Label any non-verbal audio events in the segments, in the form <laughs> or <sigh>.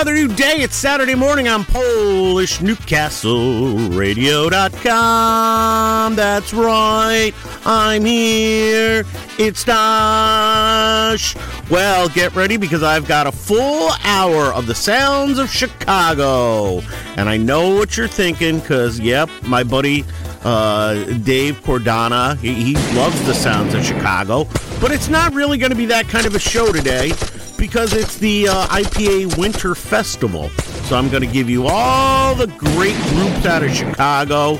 another new day. It's Saturday morning on PolishNewcastleRadio.com. That's right. I'm here. It's Dash. Well, get ready because I've got a full hour of the sounds of Chicago. And I know what you're thinking because, yep, my buddy uh, Dave Cordana, he, he loves the sounds of Chicago. But it's not really going to be that kind of a show today because it's the uh, IPA Winter Festival. So I'm going to give you all the great groups out of Chicago.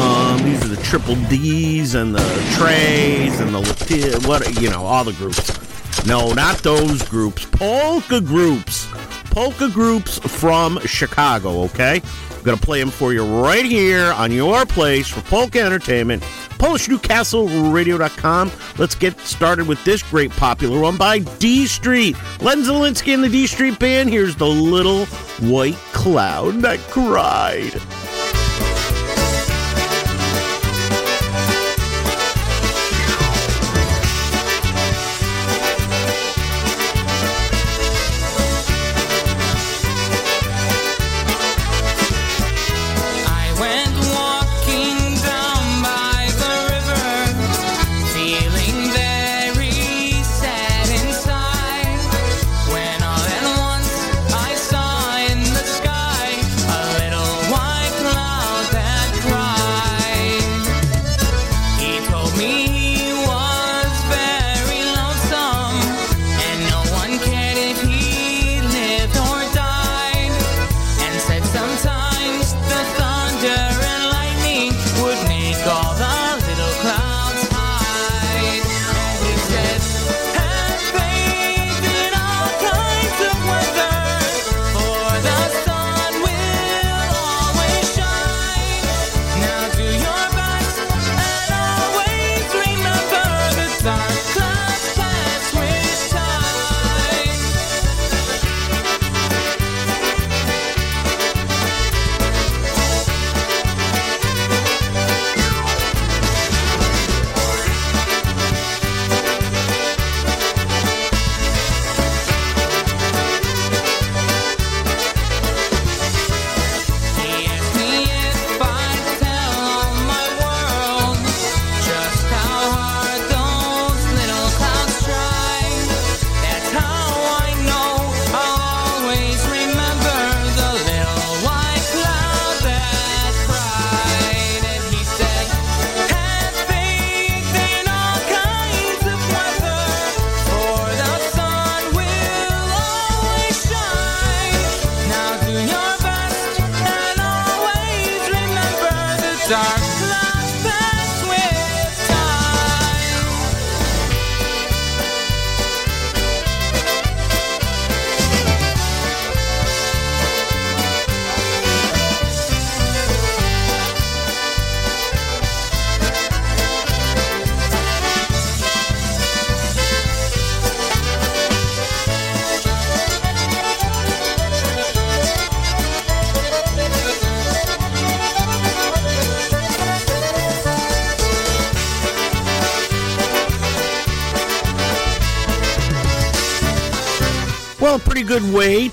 Um, these are the Triple D's and the Trays and the what you know, all the groups. No, not those groups. Polka groups. Polka groups from Chicago. Okay, I'm gonna play them for you right here on your place for Polka Entertainment. PolishNewcastleRadio.com. Let's get started with this great popular one by D Street. Len Zielinski and the D Street Band. Here's the little white cloud that cried.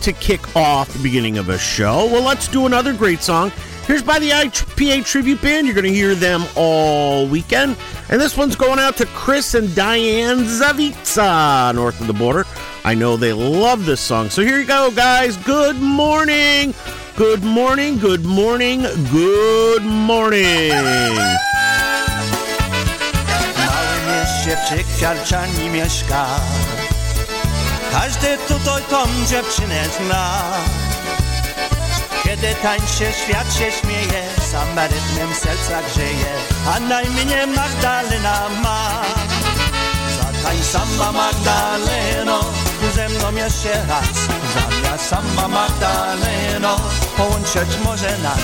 To kick off the beginning of a show. Well, let's do another great song. Here's by the IPA Tribute Band. You're going to hear them all weekend. And this one's going out to Chris and Diane Zavitsa, north of the border. I know they love this song. So here you go, guys. Good morning. Good morning. Good morning. Good morning. Każdy tutaj tą dziewczynę zna. Kiedy tańczy, świat się śmieje Sam rytmem serca grzeje A na imię Magdalena ma. Zatań sama Magdaleno Ze mną jeszcze raz. Zamiast sama Magdaleno Połączyć może nas.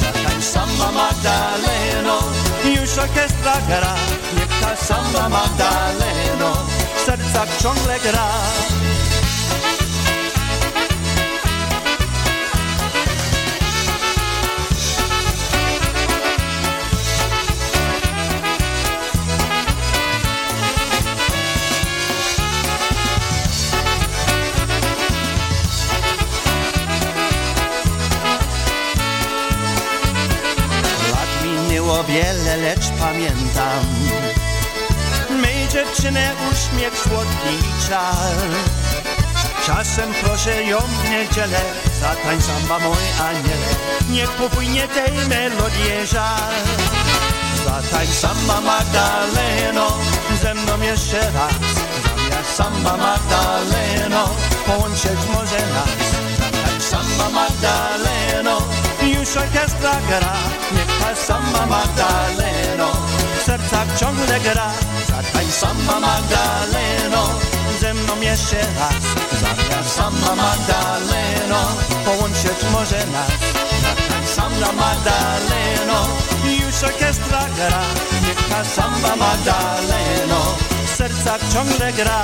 Zatań sama Magdaleno Już orkiestra gra. Niech ta sama Magdaleno W sercach ciągle gra wiele, lecz pamiętam. Mej dziewczynę uśmiech słodki i czar. Czasem proszę ją w niedzielę Zatań samba mój aniele Niech popłynie tej melodii żal. Zatań samba Magdaleno Ze mną jeszcze raz. Zamiast samba Magdaleno Połączyć może nas. Zatań samba Magdaleno Już orkiestra gra Samba Magdaleno. W sercach ciągle gra Zatań samba Magdaleno. Ze mną jeszcze raz Zamiast samba Magdaleno. Połączyć może nas Zatań samba Magdaleno. Już orkiestra gra Niech ta samba Magdaleno. W sercach ciągle gra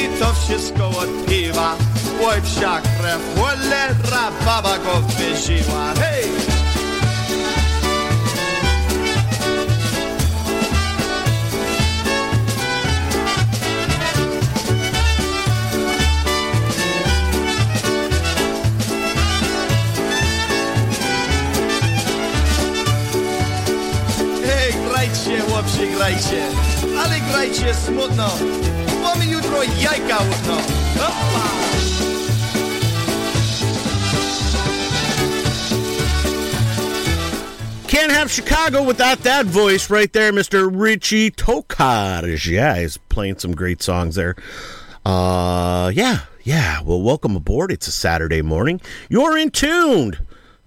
wódki, to wszystko od piwa Oj wszak krew, cholera, baba go wyżyła Hej! Hej, grajcie, chłopcy, grajcie, ale grajcie smutno, Hopa! Can't have Chicago without that voice right there, Mr. Richie Tokarz. Yeah, he's playing some great songs there. Uh, yeah, yeah. Well, welcome aboard. It's a Saturday morning. You're in tuned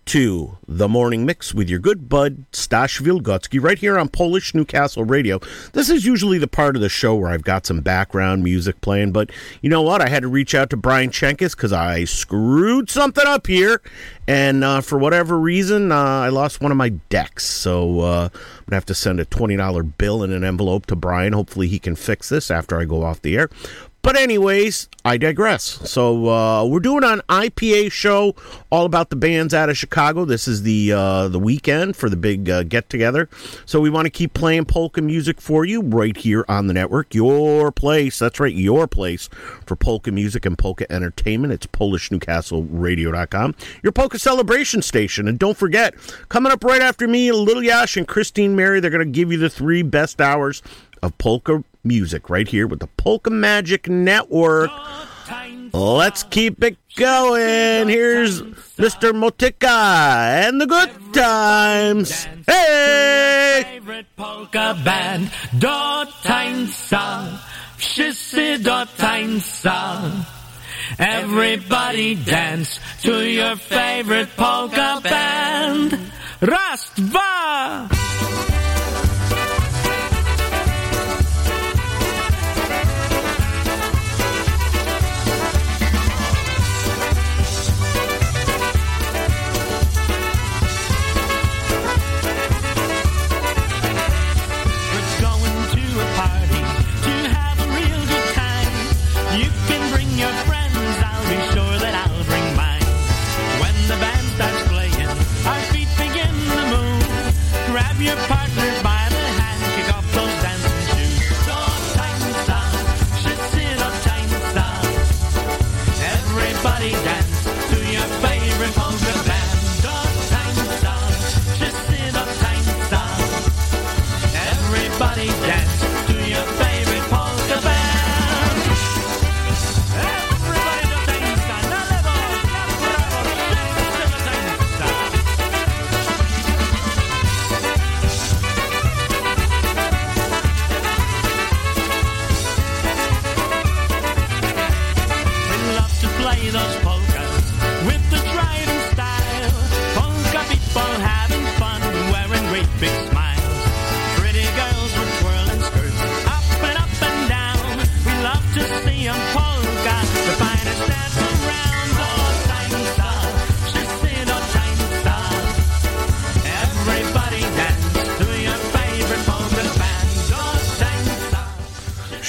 to the morning mix with your good bud Stash Wilgocki right here on Polish Newcastle Radio. This is usually the part of the show where I've got some background music playing, but you know what? I had to reach out to Brian Chenkis because I screwed something up here, and uh, for whatever reason, uh, I lost one of my decks. So uh, I'm gonna have to send a twenty dollar bill in an envelope to Brian. Hopefully, he can fix this after I go off the air. But anyways, I digress. So uh, we're doing an IPA show all about the bands out of Chicago. This is the uh, the weekend for the big uh, get together. So we want to keep playing polka music for you right here on the network. Your place, that's right, your place for polka music and polka entertainment. It's PolishNewcastleRadio.com, your polka celebration station. And don't forget, coming up right after me, Little Yash and Christine Mary, they're going to give you the three best hours of polka music right here with the Polka Magic Network. Let's keep it going. Here's Mr. Motika and the Good Times. Hey! Favorite polka band, do tańca, wszyscy do tańca. Everybody dance to your favorite polka band. Raz, dwa!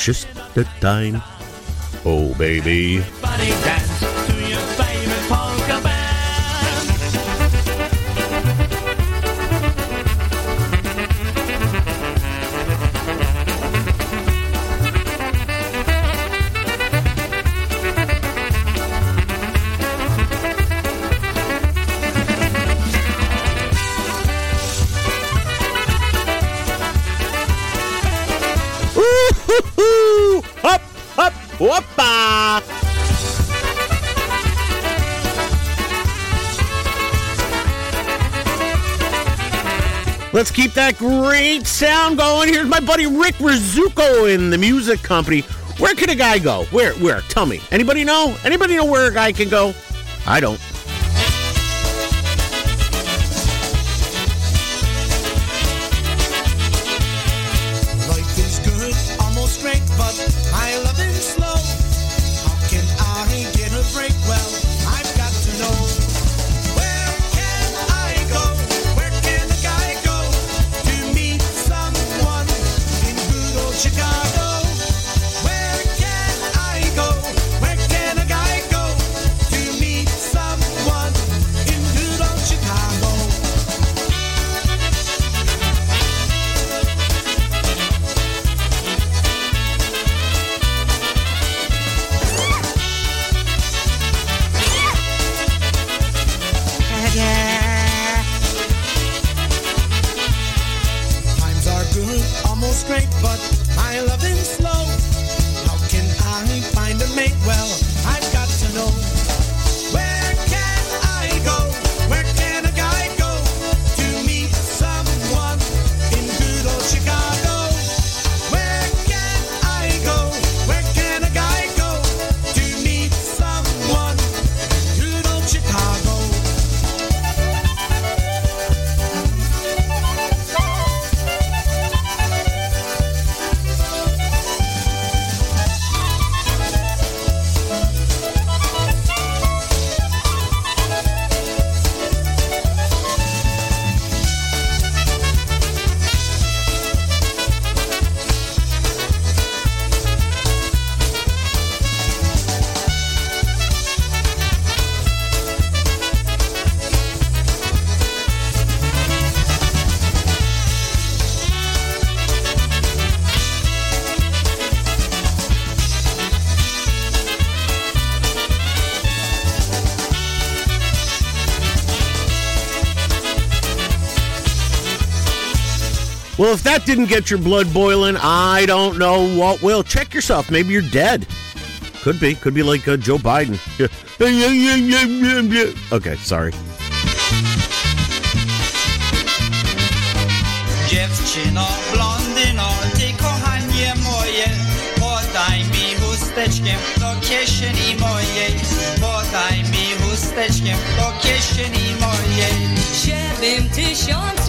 just the time. Oh, baby. keep that great sound going. Here's my buddy Rick Rizuko in the music company. Where could a guy go? Where? Where? Tell me. Anybody know? Anybody know where a guy can go? I don't. straight, but my loving's slow. How can I find a mate? Well, didn't get your blood boiling, I don't know what will. Check yourself. Maybe you're dead. Could be. Could be like uh, Joe Biden. <laughs> okay, sorry. Dziewczyno, blondyno, ty kochanie moje, podaj mi chusteczkiem do kieszeni mojej, podaj mi chusteczkiem do kieszeni mojej. Siedem tysiąc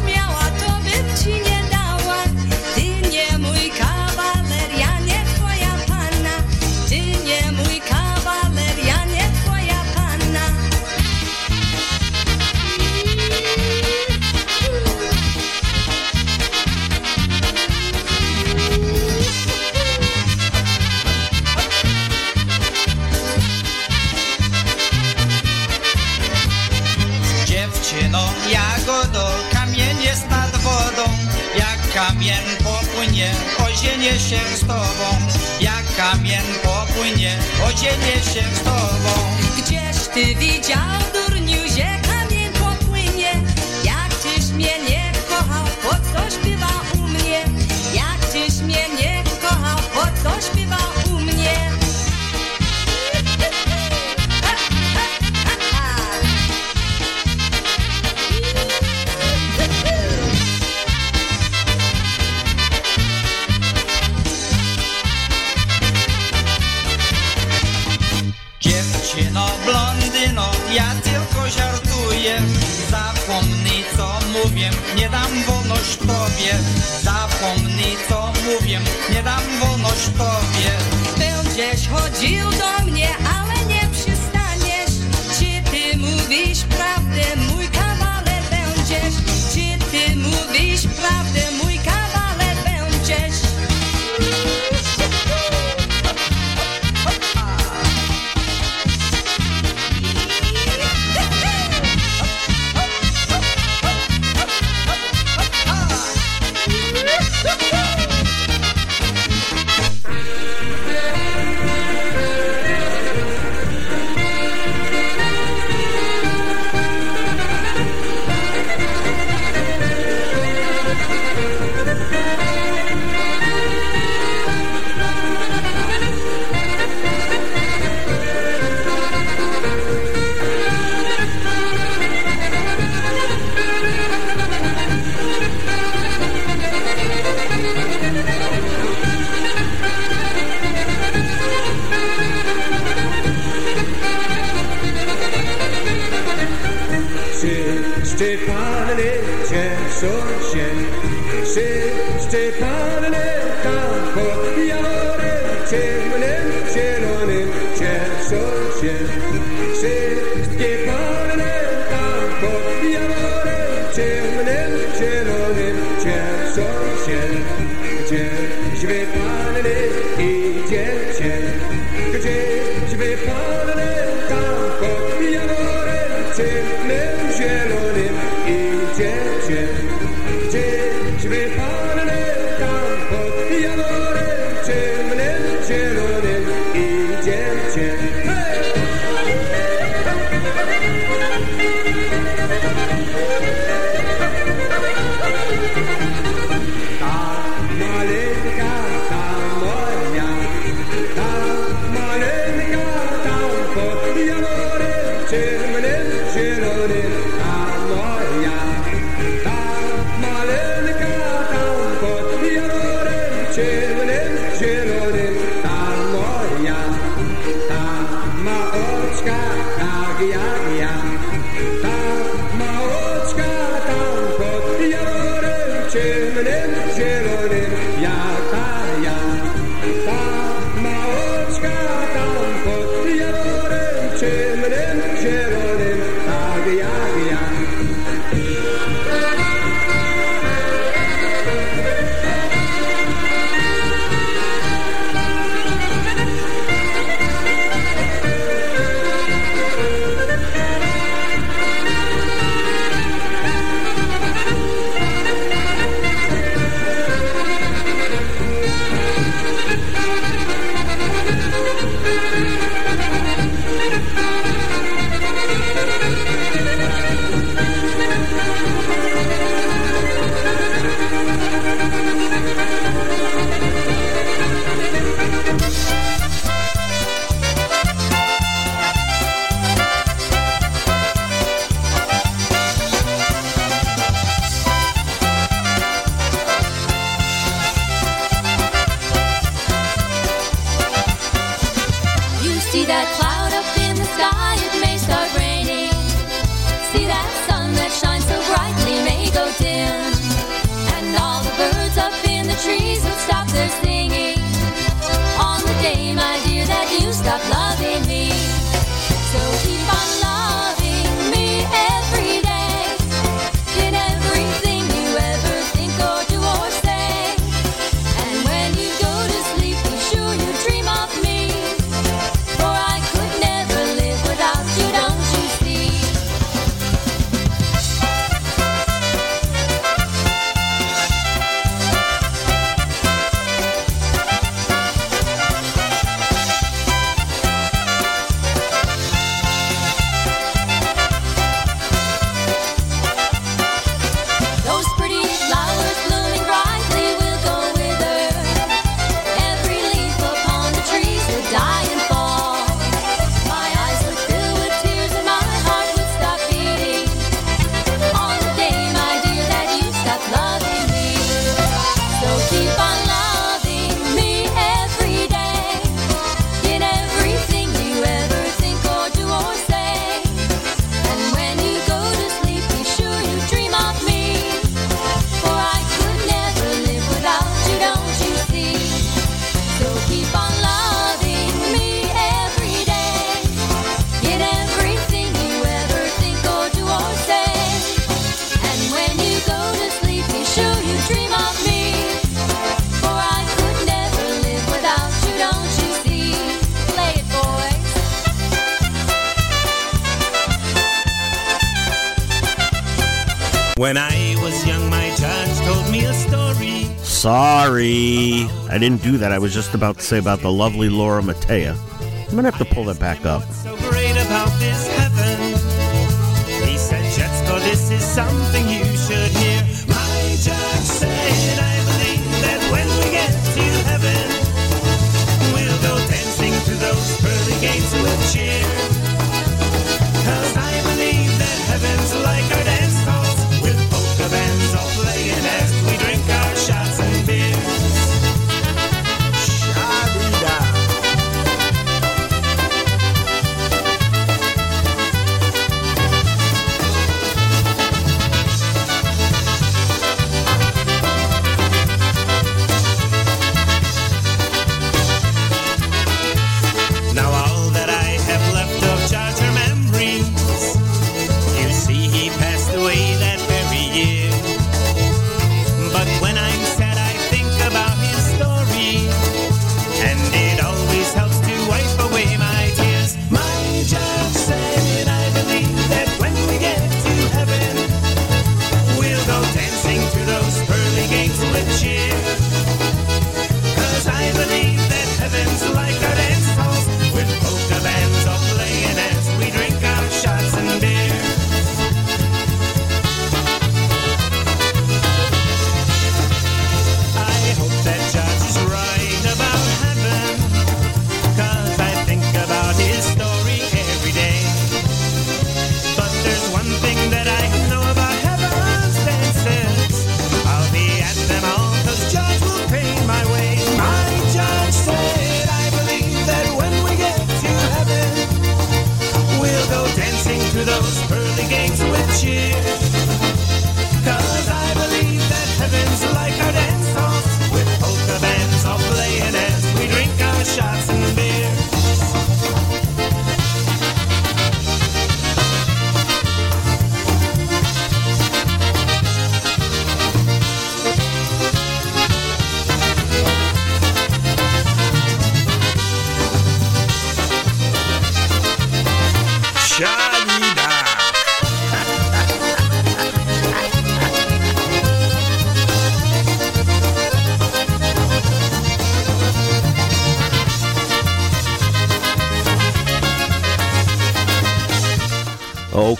didn't do that. I was just about to say about the lovely Laura Matea. I'm going to have to pull that back up. So great about this heaven. He said, this is something you should hear. My Jack said, I believe that when we get to heaven, we'll go dancing through those pearly gates with cheer.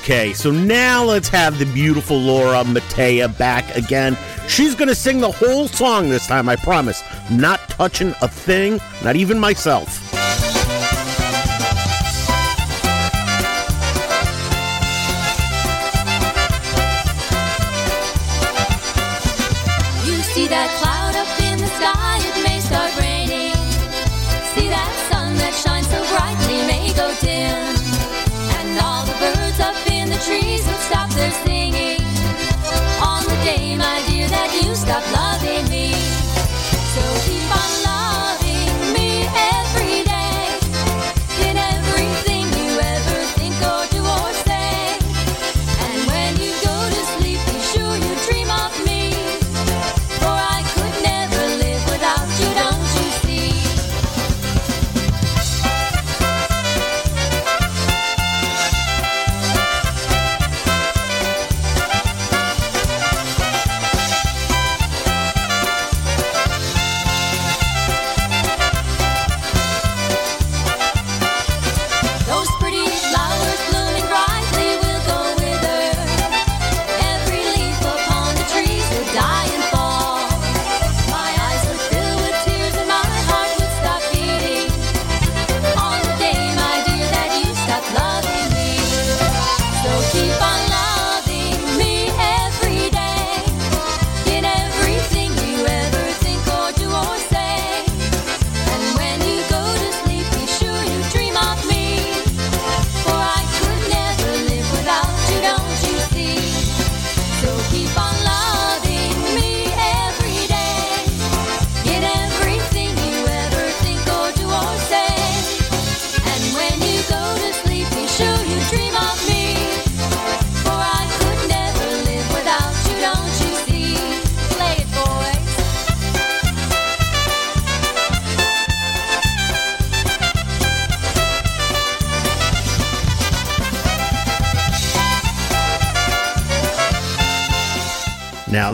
Okay, so now let's have the beautiful Laura Matea back again. She's going to sing the whole song this time, I promise. Not touching a thing, not even myself.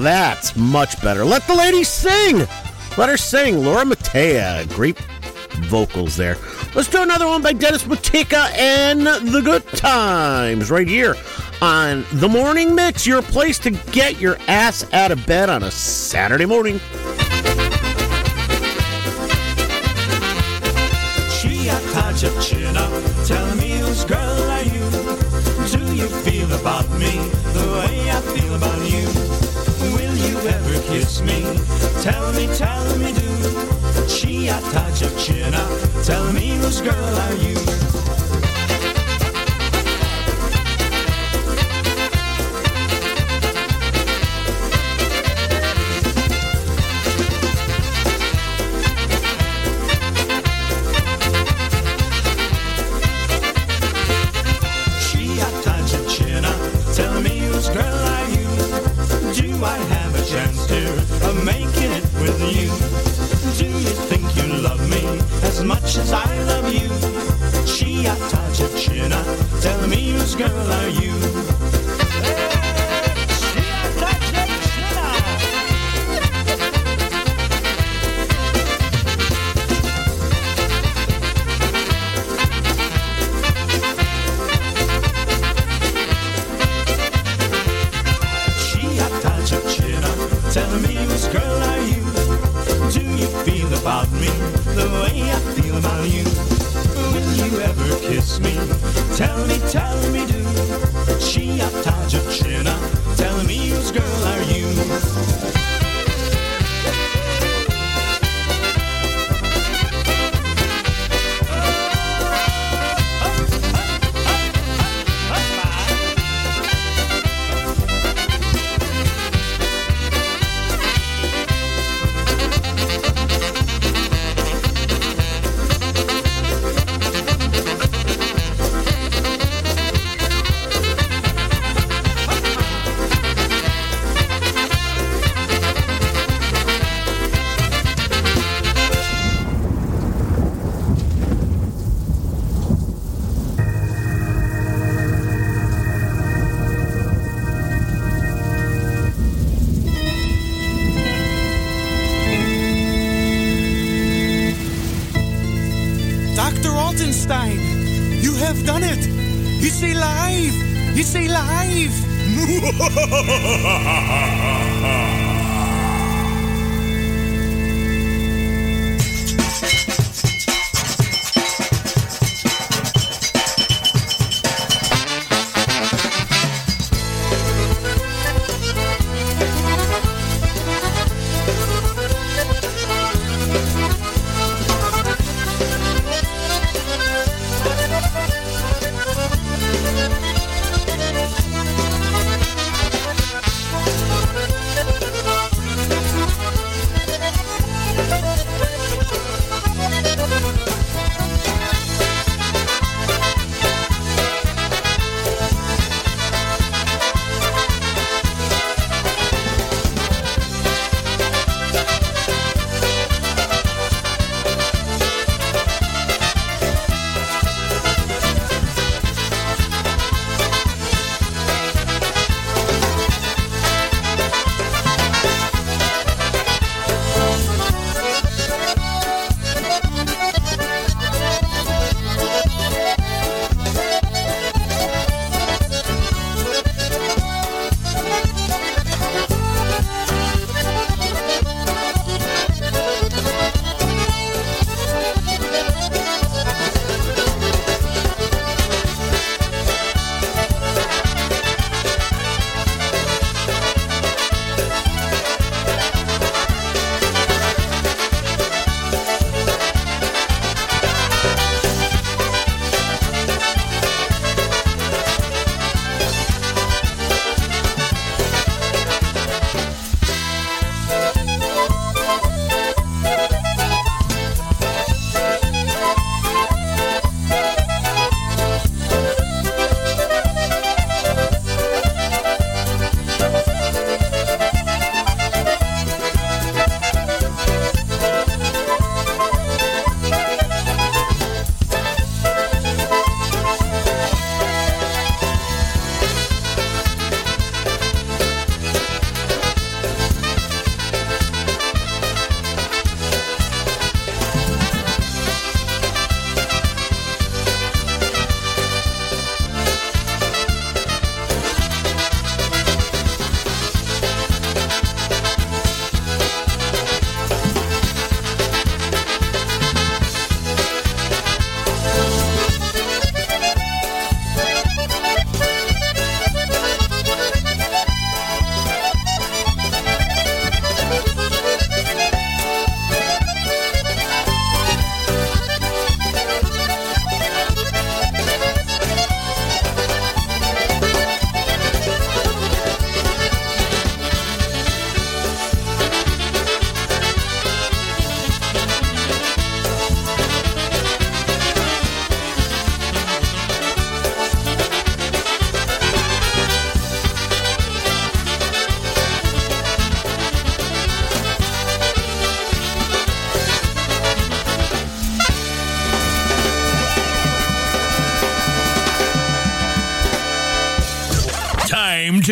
That's much better. Let the lady sing. Let her sing. Laura Matea. Great vocals there. Let's do another one by Dennis Matika and The Good Times right here on The Morning Mix, your place to get your ass out of bed on a Saturday morning. Girl are you? As much as I love you? Chia dziewczyna, tell me whose girl are Thank <laughs>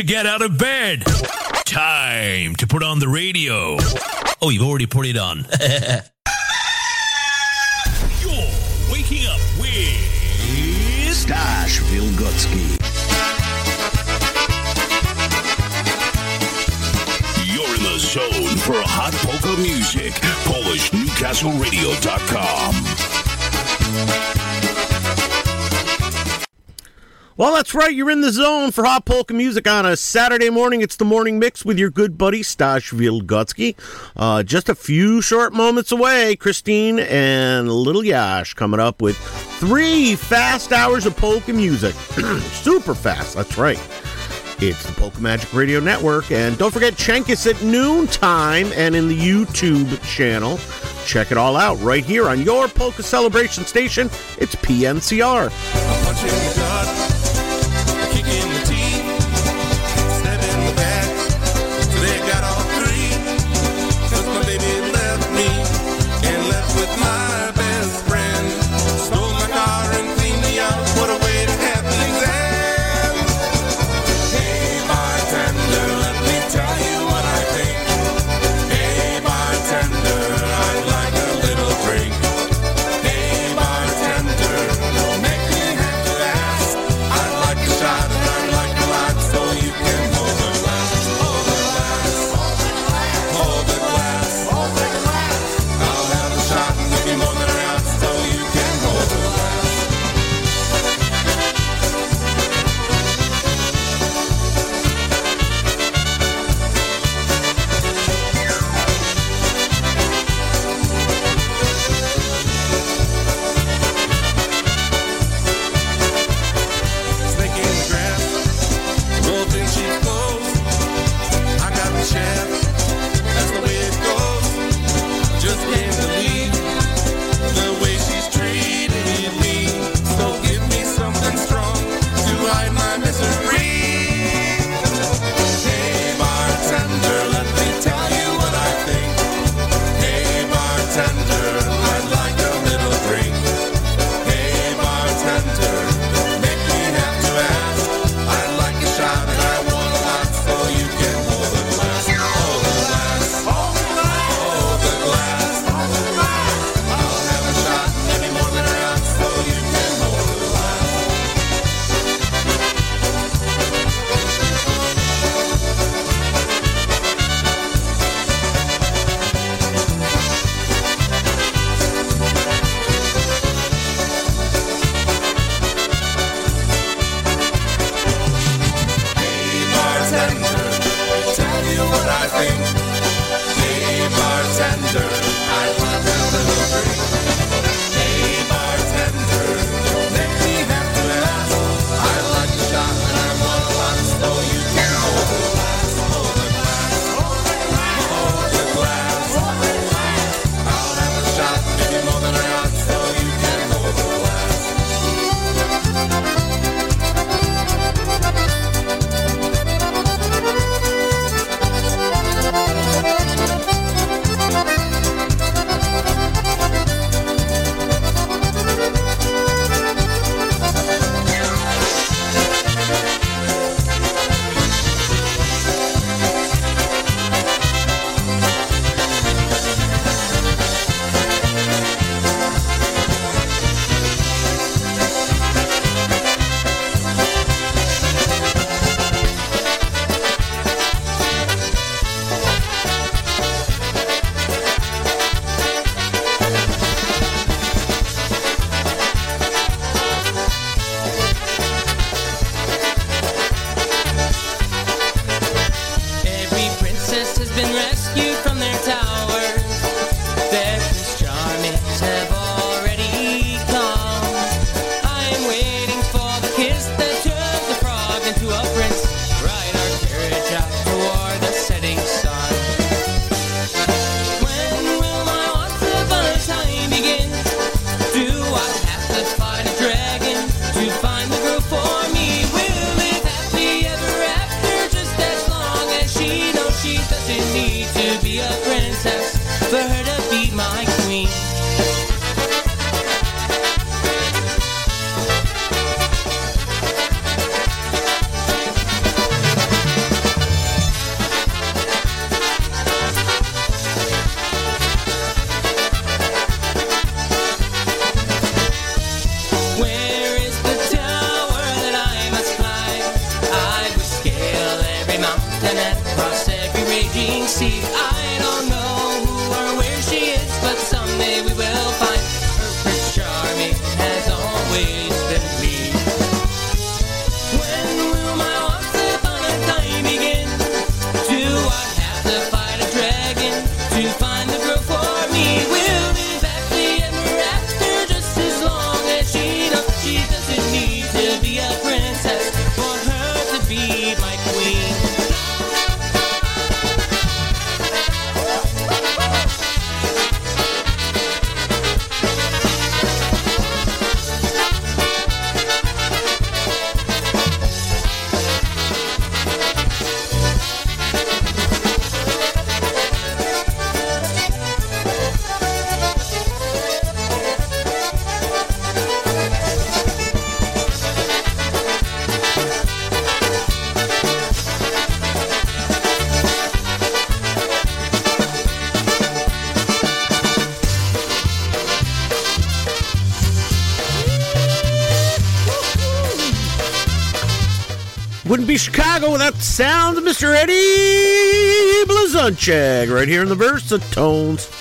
get out of bed. Time to put on the radio. Oh, you've already put it on. <laughs> You're waking up with Stash Wilgocki. You're in the zone for hot polka music. PolishNewcastleRadio.com. Well, that's right. You're in the zone for hot polka music on a Saturday morning. It's the morning mix with your good buddy Stash Wilgocki. Uh, just a few short moments away, Christine and Little Yash coming up with three fast hours of polka music. <clears throat> Super fast. That's right. It's the Polka Magic Radio Network. And don't forget, Chenkis at noontime and in the YouTube channel. Check it all out right here on your Polka Celebration Station. It's PNCR. Sounds of Mr. Eddie Blazonczyk right here in the Versatones. Hej,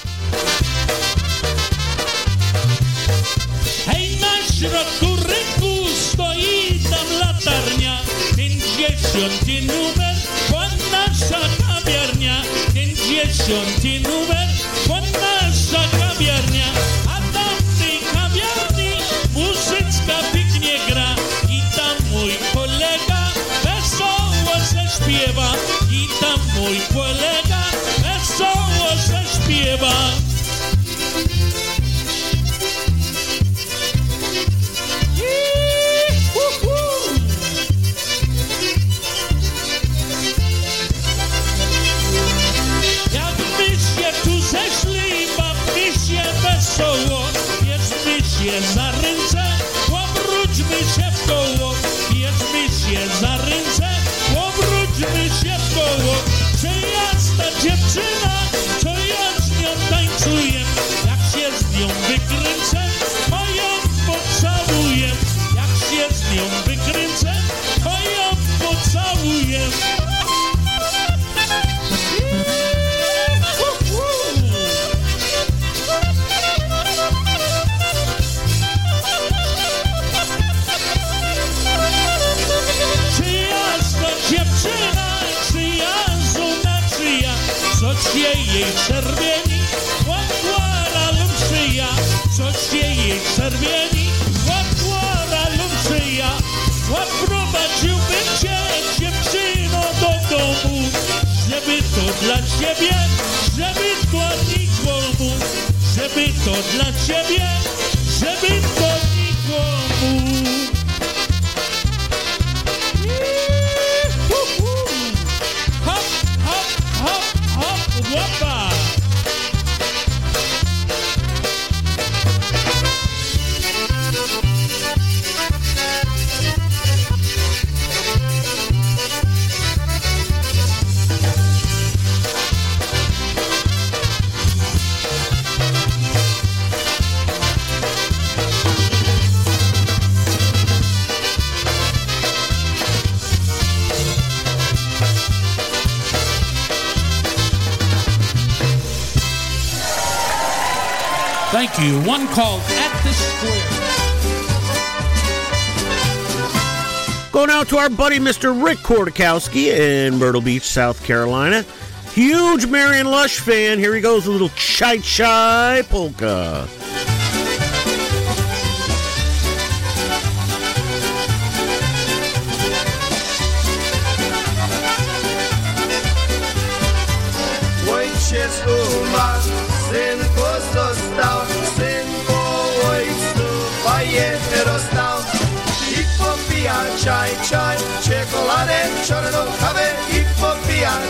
our buddy Mr. Rick Kordakowski in Myrtle Beach, South Carolina. Huge Marion Lush fan. Here he goes, a little Chai Chai polka.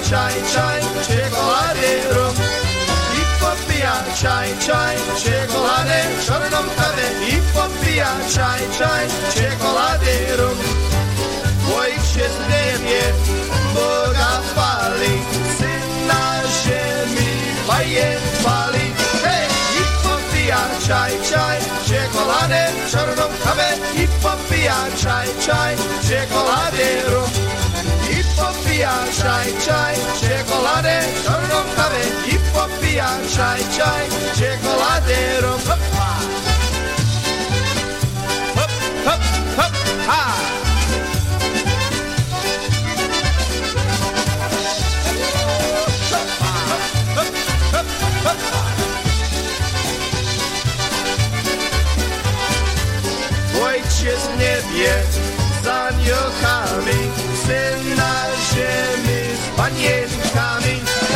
ceai, chai, czekolady rum. I chai, chai, ceai, czekoladę, czarną kawę. chai, chai, ceai, ceai, czekolady rum. Moich się zdejmie, Boga chwali, Syn na ziemi pali. Hey, I chai, chai, ceai, czekoladę, czarną kawę. chai, chai, ceai, rum. I popija czaj, czaj, czekoladę, czarną kawę. I popija czaj, czaj, czekoladę, rum. Hopa! Hop, hop, hop, ha! Ojciec w niebie za aniołkami, syn an jeden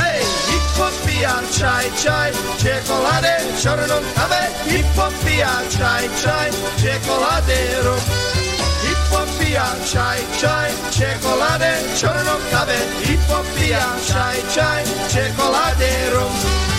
Hej, hip hop pijan, čaj, čaj, čokolade, čornom kave, hip hop pijan, čaj, čaj, čokolade, rum. Hip hop pijan, čaj, čaj, čokolade, čornom kave, hip hop pijan, čaj, čaj, čokolade, rum.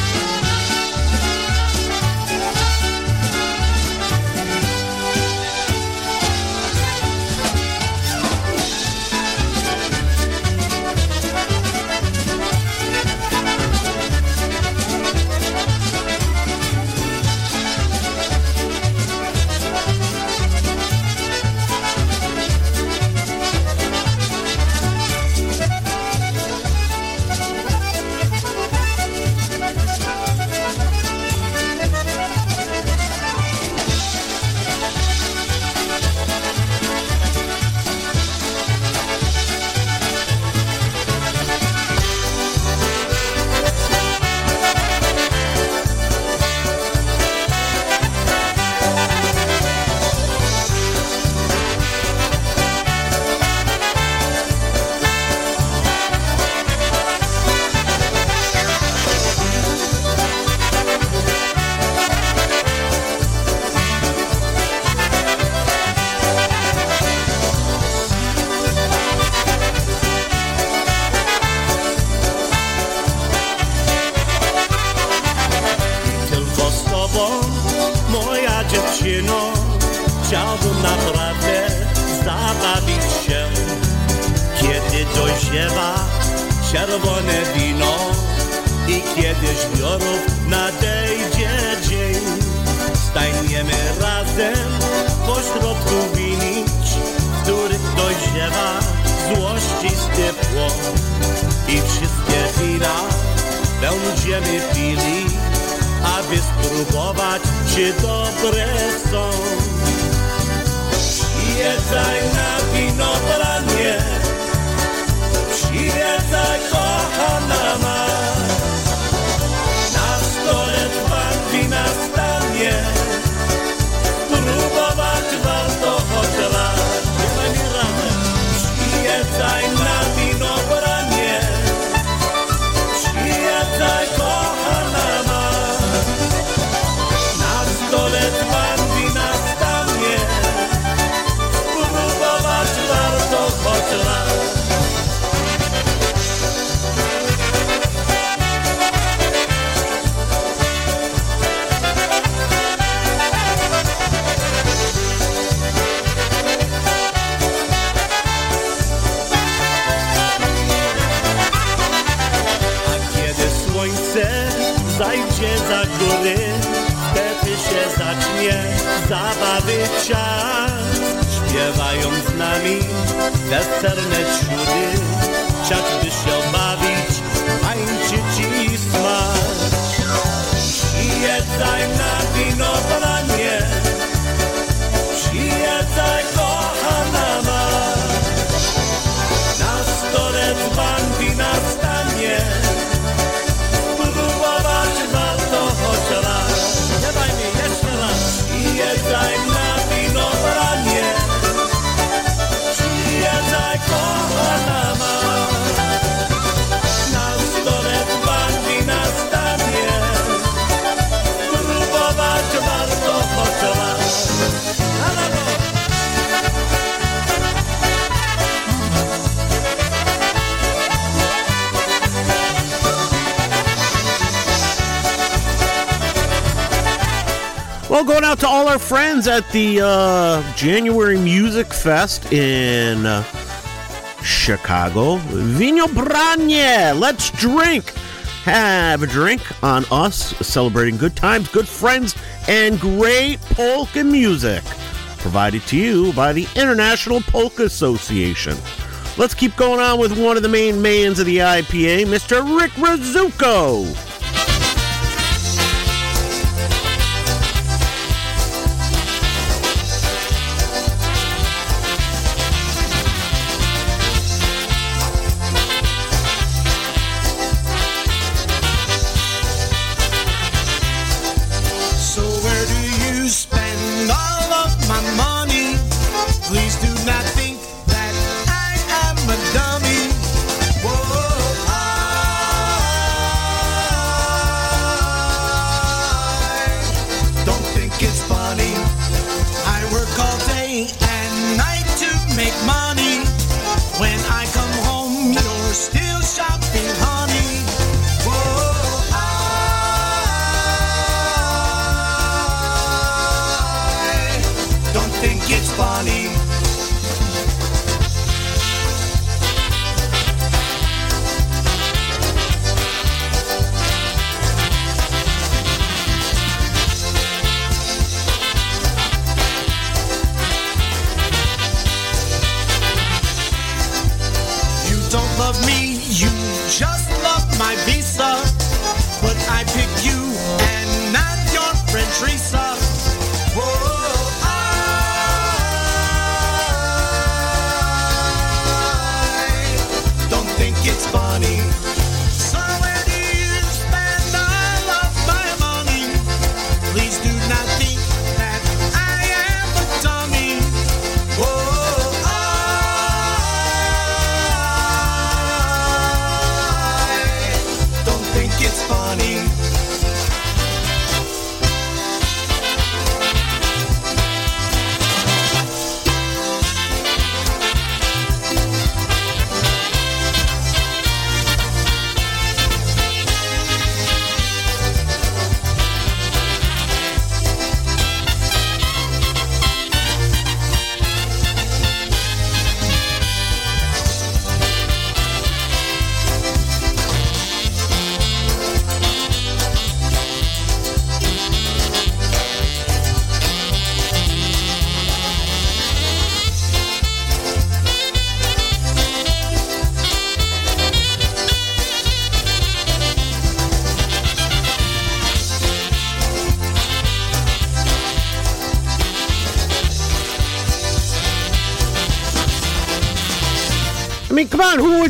Well, going out to all our friends at the uh, January Music Fest in uh, Chicago. Vino Branje. Let's drink. Have a drink on us, celebrating good times, good friends, and great polka music. Provided to you by the International Polka Association. Let's keep going on with one of the main mains of the IPA, Mr. Rick Rizzuko.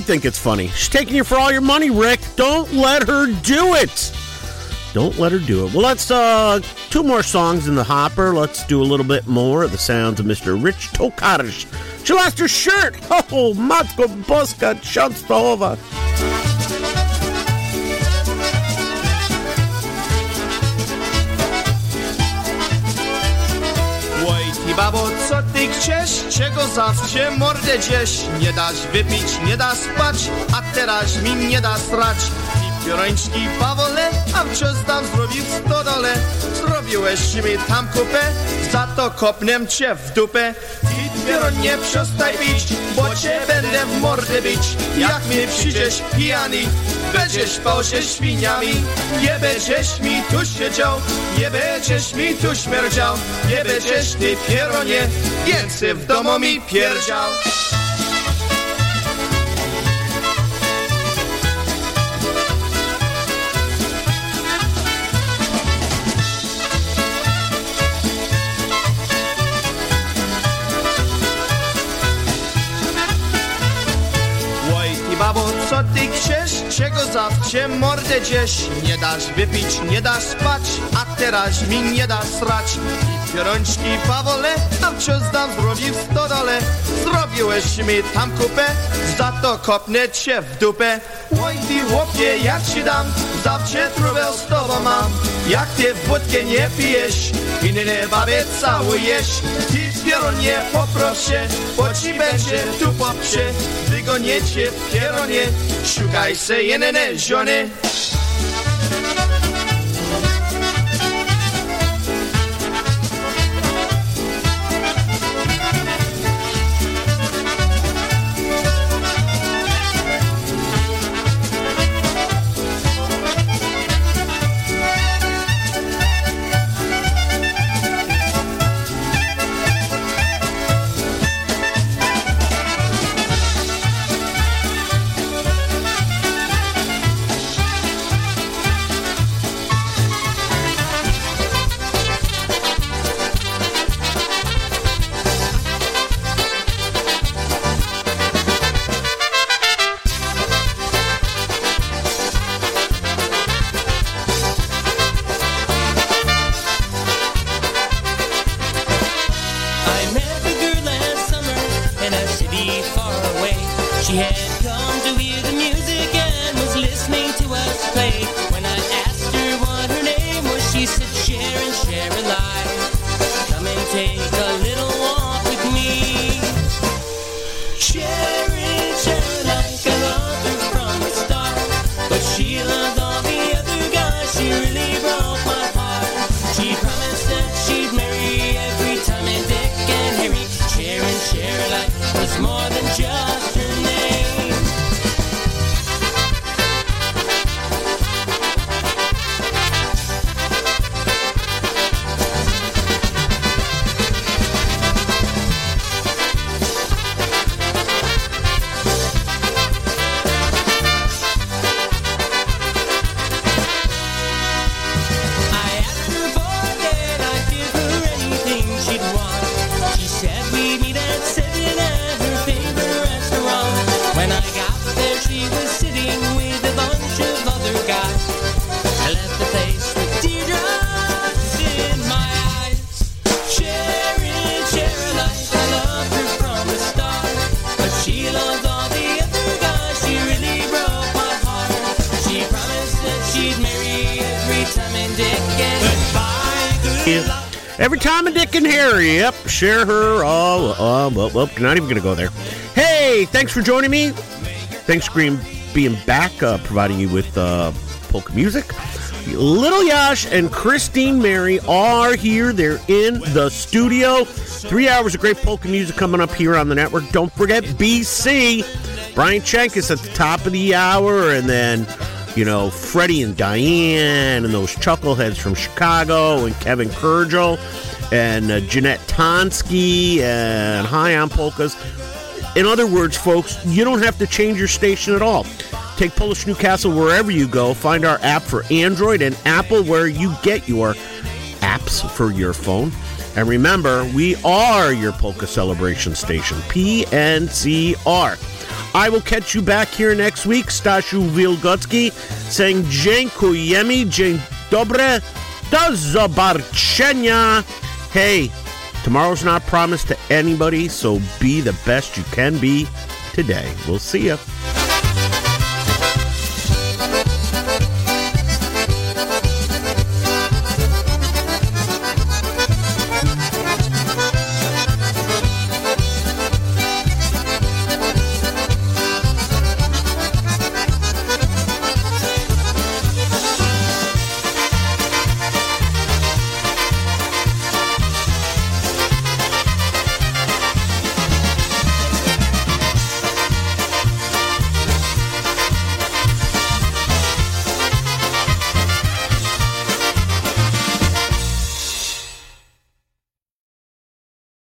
Would think it's funny? She's taking you for all your money, Rick. Don't let her do it. Don't let her do it. Well, let's uh two more songs in the hopper. Let's do a little bit more of the sounds of Mr. Rich Tokarz. She lost her shirt. <laughs> Oh, Matko Boska, Częstochowa. Babo, co ty chcesz? Czego zawsze mordę? Nie dasz wypić, nie dasz spać, a teraz mi nie da srać. I piorączki pawole, a wciąż tam zrobił w stodole. Zrobiłeś mi tam kupę, za to kopnę cię w dupę. Piero nie przestań pić, bo cię będę w mordę bić. Jak mi przyjdziesz pijany, będziesz spał się świniami. Nie będziesz mi tu siedział, nie będziesz mi tu śmierdział, nie będziesz ty pieronie, więcej w domu mi pierdział. Chcesz? Czego zawsze mordę dziesz? Nie dasz wypić, nie dasz spać, a teraz mi nie da srać. I piorączki pawole, a wciąż dam zrobił w stodole. Zrobiłeś mi tam kupę, za to kopnę cię w dupę. Oj, ty chłopie, jak ci dam, zawsze trubę z tobą mam. Jak ty wódkę nie pijesz, inne babie całujesz. Ty pieronie poproszę, bo ci będzie tu poprze. Wygonię cię w pieronie, szukaj se inne żony. Every time a Dick and Harry. Yep, share her. Oh, oh well, well, not even going to go there. Hey, thanks for joining me. Thanks Green, being, back, uh, providing you with uh, polka music. Little Yash and Christine Mary are here. They're in the studio. Three hours of great polka music coming up here on the network. Don't forget BC. Brian Chenkis at the top of the hour, and then you know, Freddie and Diane and those chuckleheads from Chicago and Kevin Kurgel and uh, Jeanette Tonsky and High on Polkas. In other words, folks, you don't have to change your station at all. Take Polish Newcastle wherever you go. Find our app for Android and Apple where you get your apps for your phone. And remember, we are your polka celebration station, PNCR. I will catch you back here next week. Stashu Wilgocki saying Dziękujemy, dzień dobre, do zobaczenia. Hey, tomorrow's not promised to anybody, so be the best you can be today. We'll see you.